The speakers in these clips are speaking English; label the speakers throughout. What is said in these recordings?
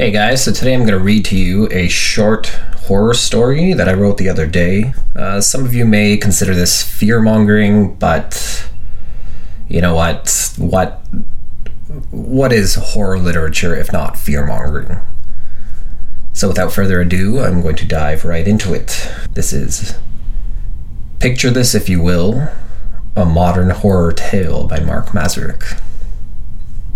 Speaker 1: Hey guys, so today I'm going to read to you a short horror story that I wrote the other day. Uh, some of you may consider this fear mongering, but you know what? What what is horror literature if not fear mongering? So without further ado, I'm going to dive right into it. This is Picture This If You Will, a modern horror tale by Mark Mazurek.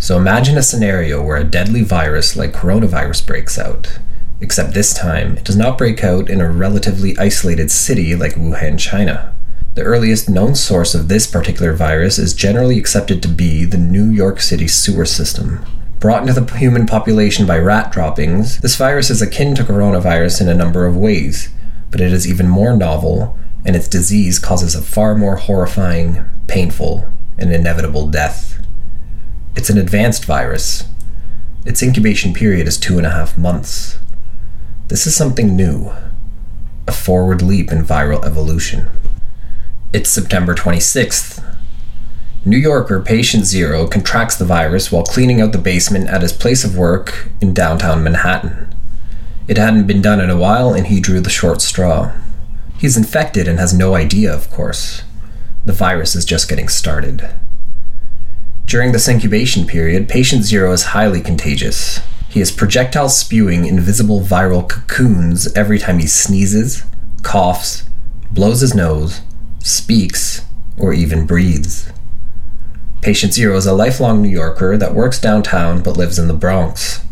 Speaker 1: So imagine a scenario where a deadly virus like coronavirus breaks out, except this time it does not break out in a relatively isolated city like Wuhan, China. The earliest known source of this particular virus is generally accepted to be the New York City sewer system. Brought into the human population by rat droppings, this virus is akin to coronavirus in a number of ways, but it is even more novel, and its disease causes a far more horrifying, painful, and inevitable death. It's an advanced virus. Its incubation period is two and a half months. This is something new, a forward leap in viral evolution. It's September 26th. New Yorker patient zero contracts the virus while cleaning out the basement at his place of work in downtown Manhattan. It hadn't been done in a while, and he drew the short straw. He's infected and has no idea, of course. The virus is just getting started. During this incubation period, patient zero is highly contagious. He is projectile spewing invisible viral cocoons every time he sneezes, coughs, blows his nose, speaks, or even breathes. Patient Zero is a lifelong New Yorker that works downtown but lives in the Bronx.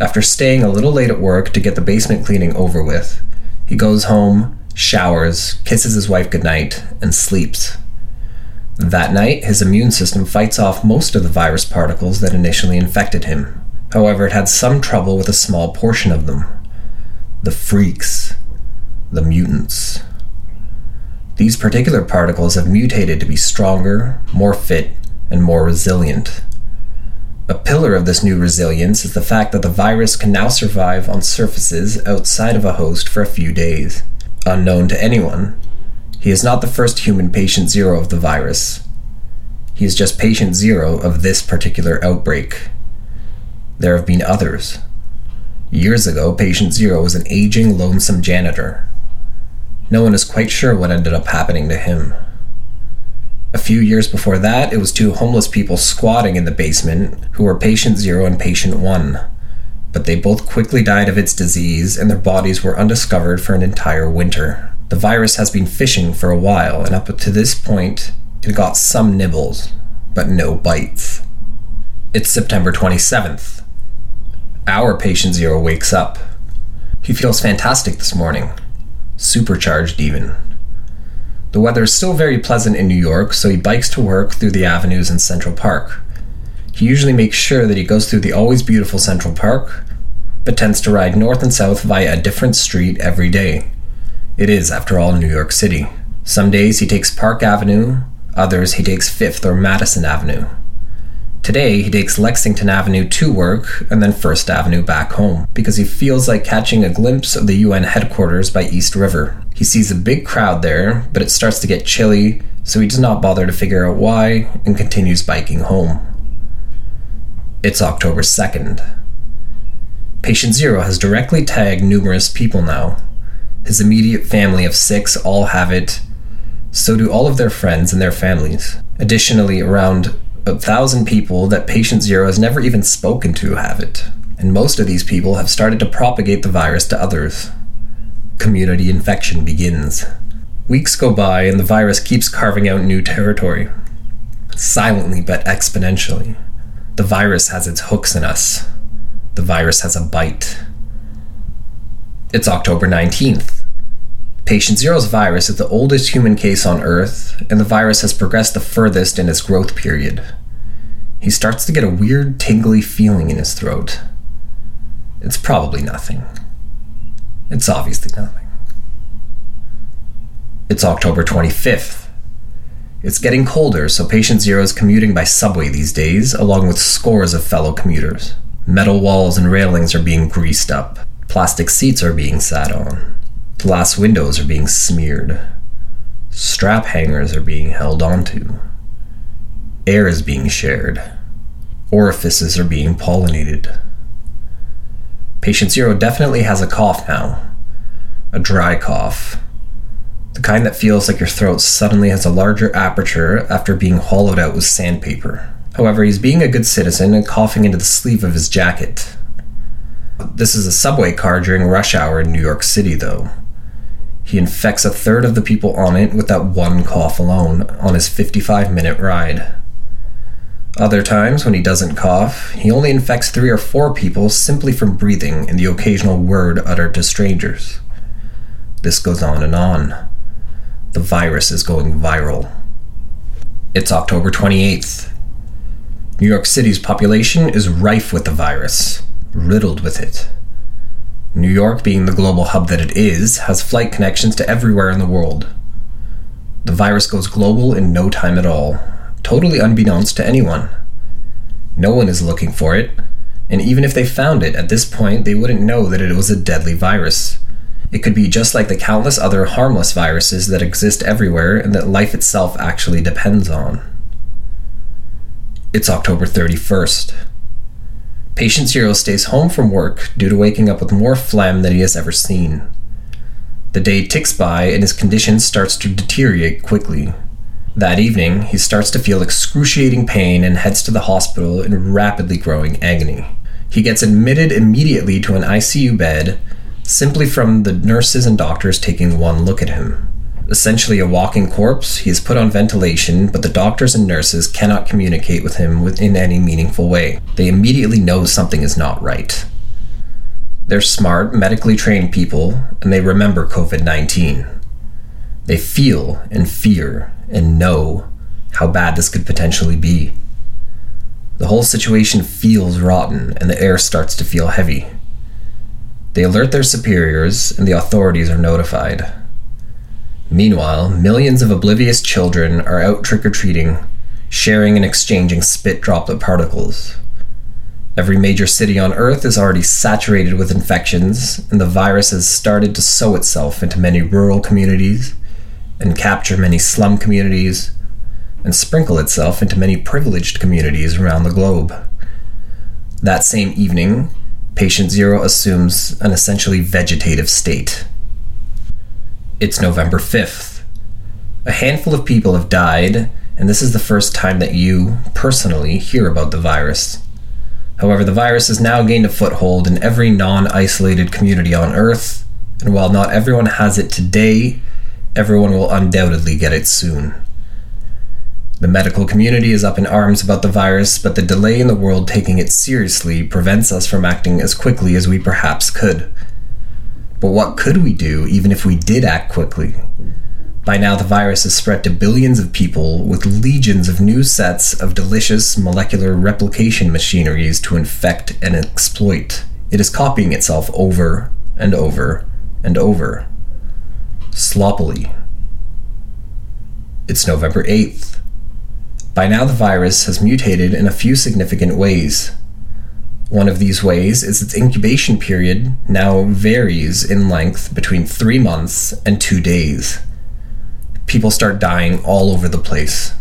Speaker 1: After staying a little late at work to get the basement cleaning over with, he goes home, showers, kisses his wife goodnight, and sleeps. That night, his immune system fights off most of the virus particles that initially infected him. However, it had some trouble with a small portion of them. The freaks. The mutants. These particular particles have mutated to be stronger, more fit, and more resilient. A pillar of this new resilience is the fact that the virus can now survive on surfaces outside of a host for a few days. Unknown to anyone, he is not the first human patient zero of the virus. He is just patient zero of this particular outbreak. There have been others. Years ago, patient zero was an aging, lonesome janitor. No one is quite sure what ended up happening to him. A few years before that, it was two homeless people squatting in the basement who were patient zero and patient one. But they both quickly died of its disease, and their bodies were undiscovered for an entire winter. The virus has been fishing for a while, and up to this point, it got some nibbles, but no bites. It's September 27th. Our patient zero wakes up. He feels fantastic this morning, supercharged even. The weather is still very pleasant in New York, so he bikes to work through the avenues in Central Park. He usually makes sure that he goes through the always beautiful Central Park, but tends to ride north and south via a different street every day. It is, after all, New York City. Some days he takes Park Avenue, others he takes Fifth or Madison Avenue. Today, he takes Lexington Avenue to work and then First Avenue back home because he feels like catching a glimpse of the UN headquarters by East River. He sees a big crowd there, but it starts to get chilly, so he does not bother to figure out why and continues biking home. It's October 2nd. Patient Zero has directly tagged numerous people now, his immediate family of six all have it. So do all of their friends and their families. Additionally, around a thousand people that Patient Zero has never even spoken to have it. And most of these people have started to propagate the virus to others. Community infection begins. Weeks go by and the virus keeps carving out new territory. Silently but exponentially. The virus has its hooks in us. The virus has a bite. It's October 19th. Patient Zero's virus is the oldest human case on Earth, and the virus has progressed the furthest in its growth period. He starts to get a weird, tingly feeling in his throat. It's probably nothing. It's obviously nothing. It's October 25th. It's getting colder, so Patient Zero is commuting by subway these days, along with scores of fellow commuters. Metal walls and railings are being greased up. Plastic seats are being sat on. Glass windows are being smeared. Strap hangers are being held onto. Air is being shared. Orifices are being pollinated. Patient Zero definitely has a cough now. A dry cough. The kind that feels like your throat suddenly has a larger aperture after being hollowed out with sandpaper. However, he's being a good citizen and coughing into the sleeve of his jacket. This is a subway car during rush hour in New York City, though. He infects a third of the people on it with that one cough alone on his 55 minute ride. Other times, when he doesn't cough, he only infects three or four people simply from breathing and the occasional word uttered to strangers. This goes on and on. The virus is going viral. It's October 28th. New York City's population is rife with the virus, riddled with it. New York, being the global hub that it is, has flight connections to everywhere in the world. The virus goes global in no time at all, totally unbeknownst to anyone. No one is looking for it, and even if they found it at this point, they wouldn't know that it was a deadly virus. It could be just like the countless other harmless viruses that exist everywhere and that life itself actually depends on. It's October 31st. Patient Zero stays home from work due to waking up with more phlegm than he has ever seen. The day ticks by and his condition starts to deteriorate quickly. That evening, he starts to feel excruciating pain and heads to the hospital in rapidly growing agony. He gets admitted immediately to an ICU bed simply from the nurses and doctors taking one look at him. Essentially a walking corpse, he is put on ventilation, but the doctors and nurses cannot communicate with him in any meaningful way. They immediately know something is not right. They're smart, medically trained people, and they remember COVID 19. They feel and fear and know how bad this could potentially be. The whole situation feels rotten, and the air starts to feel heavy. They alert their superiors, and the authorities are notified. Meanwhile, millions of oblivious children are out trick or treating, sharing and exchanging spit droplet particles. Every major city on Earth is already saturated with infections, and the virus has started to sow itself into many rural communities, and capture many slum communities, and sprinkle itself into many privileged communities around the globe. That same evening, Patient Zero assumes an essentially vegetative state. It's November 5th. A handful of people have died, and this is the first time that you, personally, hear about the virus. However, the virus has now gained a foothold in every non isolated community on Earth, and while not everyone has it today, everyone will undoubtedly get it soon. The medical community is up in arms about the virus, but the delay in the world taking it seriously prevents us from acting as quickly as we perhaps could. But what could we do even if we did act quickly? By now, the virus has spread to billions of people with legions of new sets of delicious molecular replication machineries to infect and exploit. It is copying itself over and over and over sloppily. It's November 8th. By now, the virus has mutated in a few significant ways. One of these ways is its incubation period now varies in length between three months and two days. People start dying all over the place,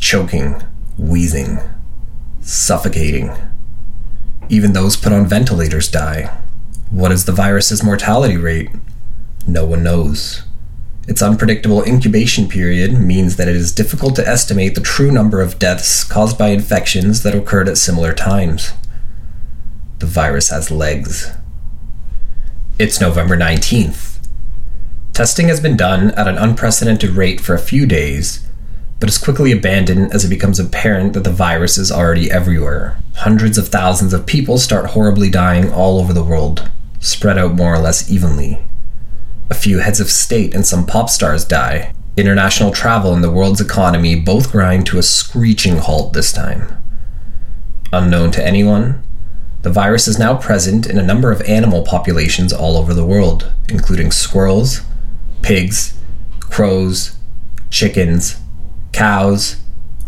Speaker 1: choking, wheezing, suffocating. Even those put on ventilators die. What is the virus's mortality rate? No one knows. Its unpredictable incubation period means that it is difficult to estimate the true number of deaths caused by infections that occurred at similar times. The virus has legs. It's November 19th. Testing has been done at an unprecedented rate for a few days, but is quickly abandoned as it becomes apparent that the virus is already everywhere. Hundreds of thousands of people start horribly dying all over the world, spread out more or less evenly. A few heads of state and some pop stars die. International travel and the world's economy both grind to a screeching halt this time. Unknown to anyone, the virus is now present in a number of animal populations all over the world, including squirrels, pigs, crows, chickens, cows,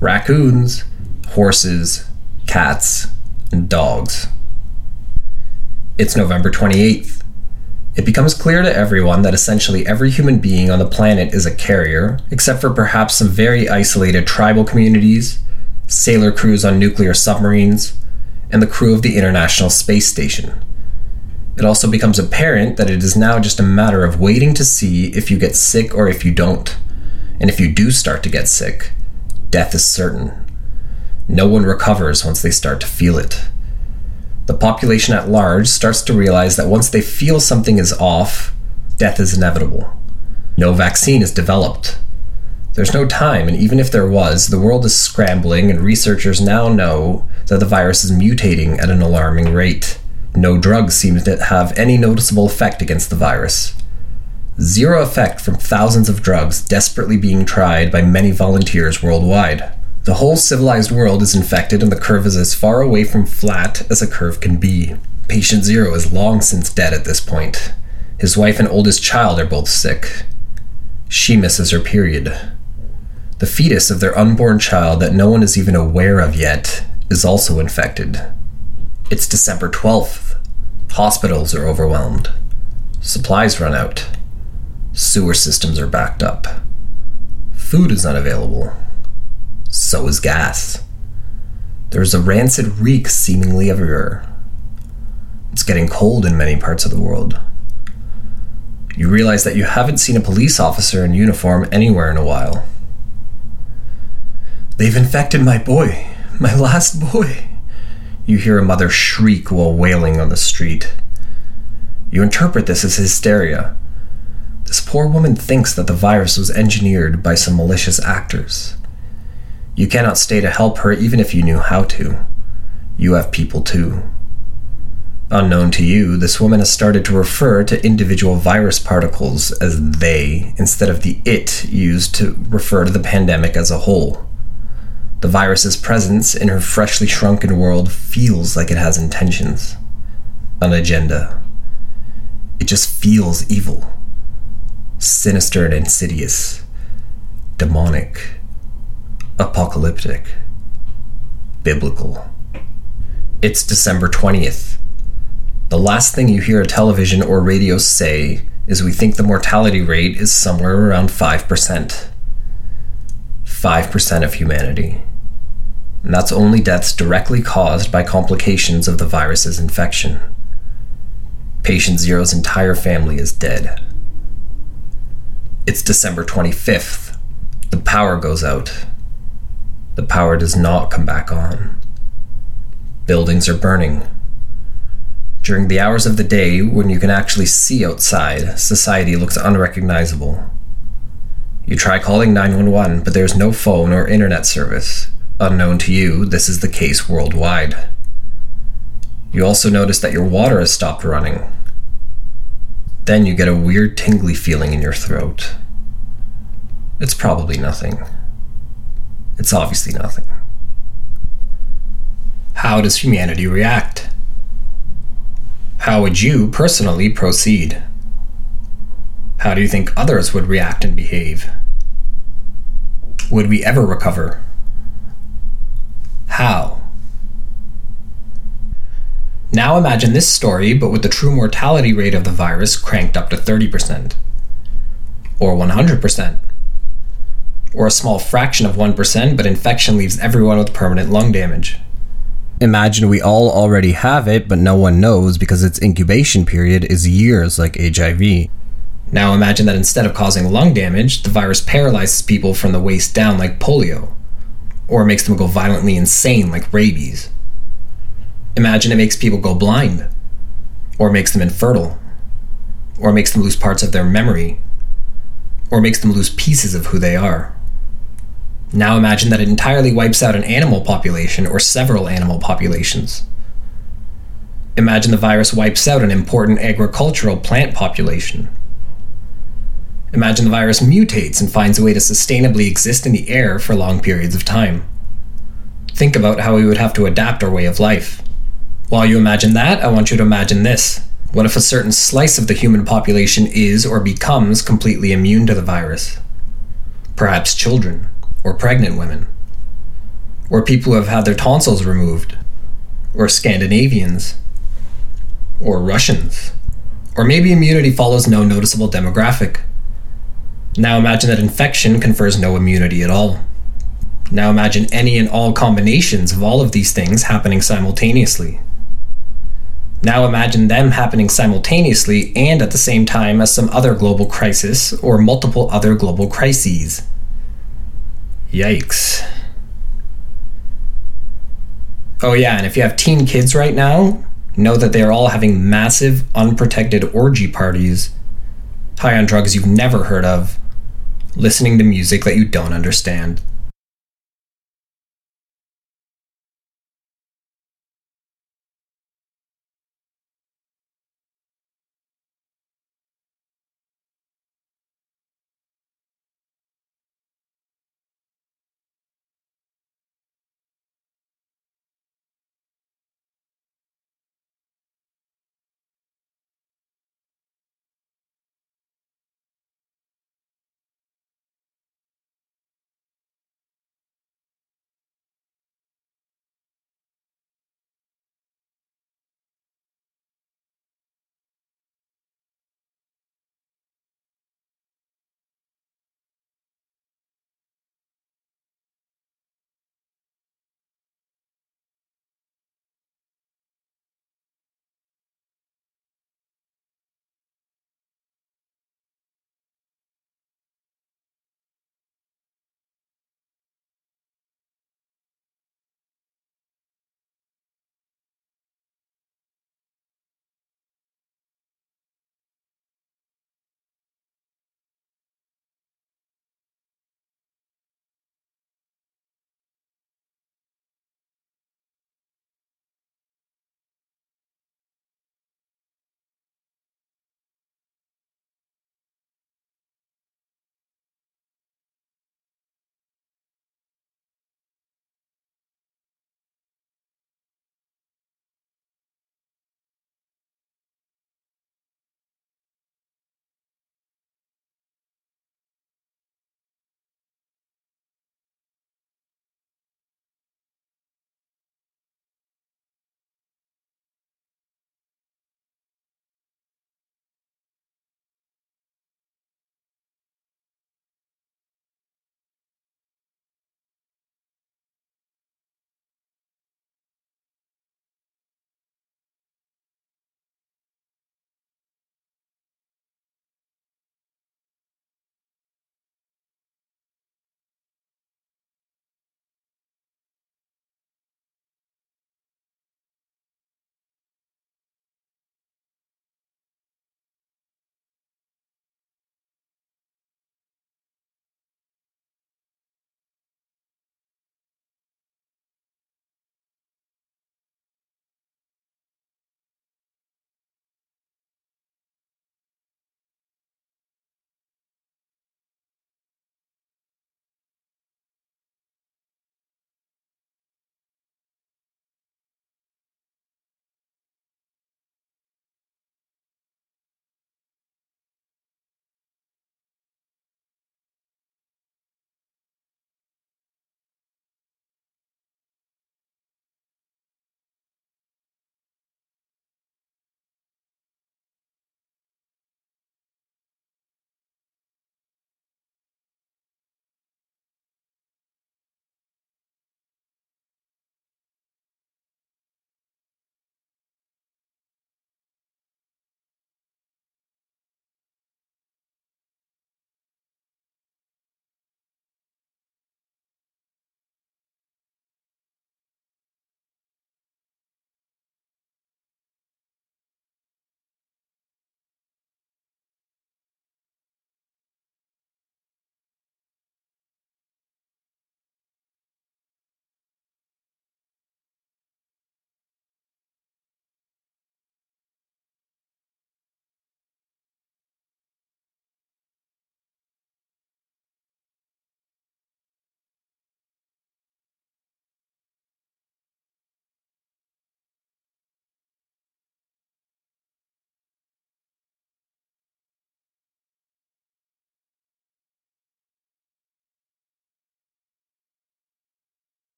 Speaker 1: raccoons, horses, cats, and dogs. It's November 28th. It becomes clear to everyone that essentially every human being on the planet is a carrier, except for perhaps some very isolated tribal communities, sailor crews on nuclear submarines, and the crew of the International Space Station. It also becomes apparent that it is now just a matter of waiting to see if you get sick or if you don't. And if you do start to get sick, death is certain. No one recovers once they start to feel it. The population at large starts to realize that once they feel something is off, death is inevitable. No vaccine is developed. There's no time, and even if there was, the world is scrambling, and researchers now know that the virus is mutating at an alarming rate. No drugs seem to have any noticeable effect against the virus. Zero effect from thousands of drugs desperately being tried by many volunteers worldwide. The whole civilized world is infected, and the curve is as far away from flat as a curve can be. Patient Zero is long since dead at this point. His wife and oldest child are both sick. She misses her period. The fetus of their unborn child that no one is even aware of yet is also infected. It's December 12th. Hospitals are overwhelmed. Supplies run out. Sewer systems are backed up. Food is unavailable. So is gas. There's a rancid reek seemingly everywhere. It's getting cold in many parts of the world. You realize that you haven't seen a police officer in uniform anywhere in a while. They've infected my boy, my last boy. You hear a mother shriek while wailing on the street. You interpret this as hysteria. This poor woman thinks that the virus was engineered by some malicious actors. You cannot stay to help her even if you knew how to. You have people too. Unknown to you, this woman has started to refer to individual virus particles as they instead of the it used to refer to the pandemic as a whole. The virus's presence in her freshly shrunken world feels like it has intentions, an agenda. It just feels evil, sinister and insidious, demonic, apocalyptic, biblical. It's December 20th. The last thing you hear a television or radio say is we think the mortality rate is somewhere around 5%. 5% of humanity. And that's only deaths directly caused by complications of the virus's infection. Patient Zero's entire family is dead. It's December 25th. The power goes out. The power does not come back on. Buildings are burning. During the hours of the day when you can actually see outside, society looks unrecognizable. You try calling 911, but there's no phone or internet service. Unknown to you, this is the case worldwide. You also notice that your water has stopped running. Then you get a weird tingly feeling in your throat. It's probably nothing. It's obviously nothing. How does humanity react? How would you personally proceed? How do you think others would react and behave? Would we ever recover? How? Now imagine this story, but with the true mortality rate of the virus cranked up to 30%, or 100%, or a small fraction of 1%, but infection leaves everyone with permanent lung damage. Imagine we all already have it, but no one knows because its incubation period is years like HIV. Now imagine that instead of causing lung damage, the virus paralyzes people from the waist down like polio, or makes them go violently insane like rabies. Imagine it makes people go blind, or makes them infertile, or makes them lose parts of their memory, or makes them lose pieces of who they are. Now imagine that it entirely wipes out an animal population or several animal populations. Imagine the virus wipes out an important agricultural plant population Imagine the virus mutates and finds a way to sustainably exist in the air for long periods of time. Think about how we would have to adapt our way of life. While you imagine that, I want you to imagine this. What if a certain slice of the human population is or becomes completely immune to the virus? Perhaps children, or pregnant women, or people who have had their tonsils removed, or Scandinavians, or Russians, or maybe immunity follows no noticeable demographic. Now imagine that infection confers no immunity at all. Now imagine any and all combinations of all of these things happening simultaneously. Now imagine them happening simultaneously and at the same time as some other global crisis or multiple other global crises. Yikes. Oh, yeah, and if you have teen kids right now, know that they are all having massive, unprotected orgy parties, high on drugs you've never heard of, listening to music that you don't understand.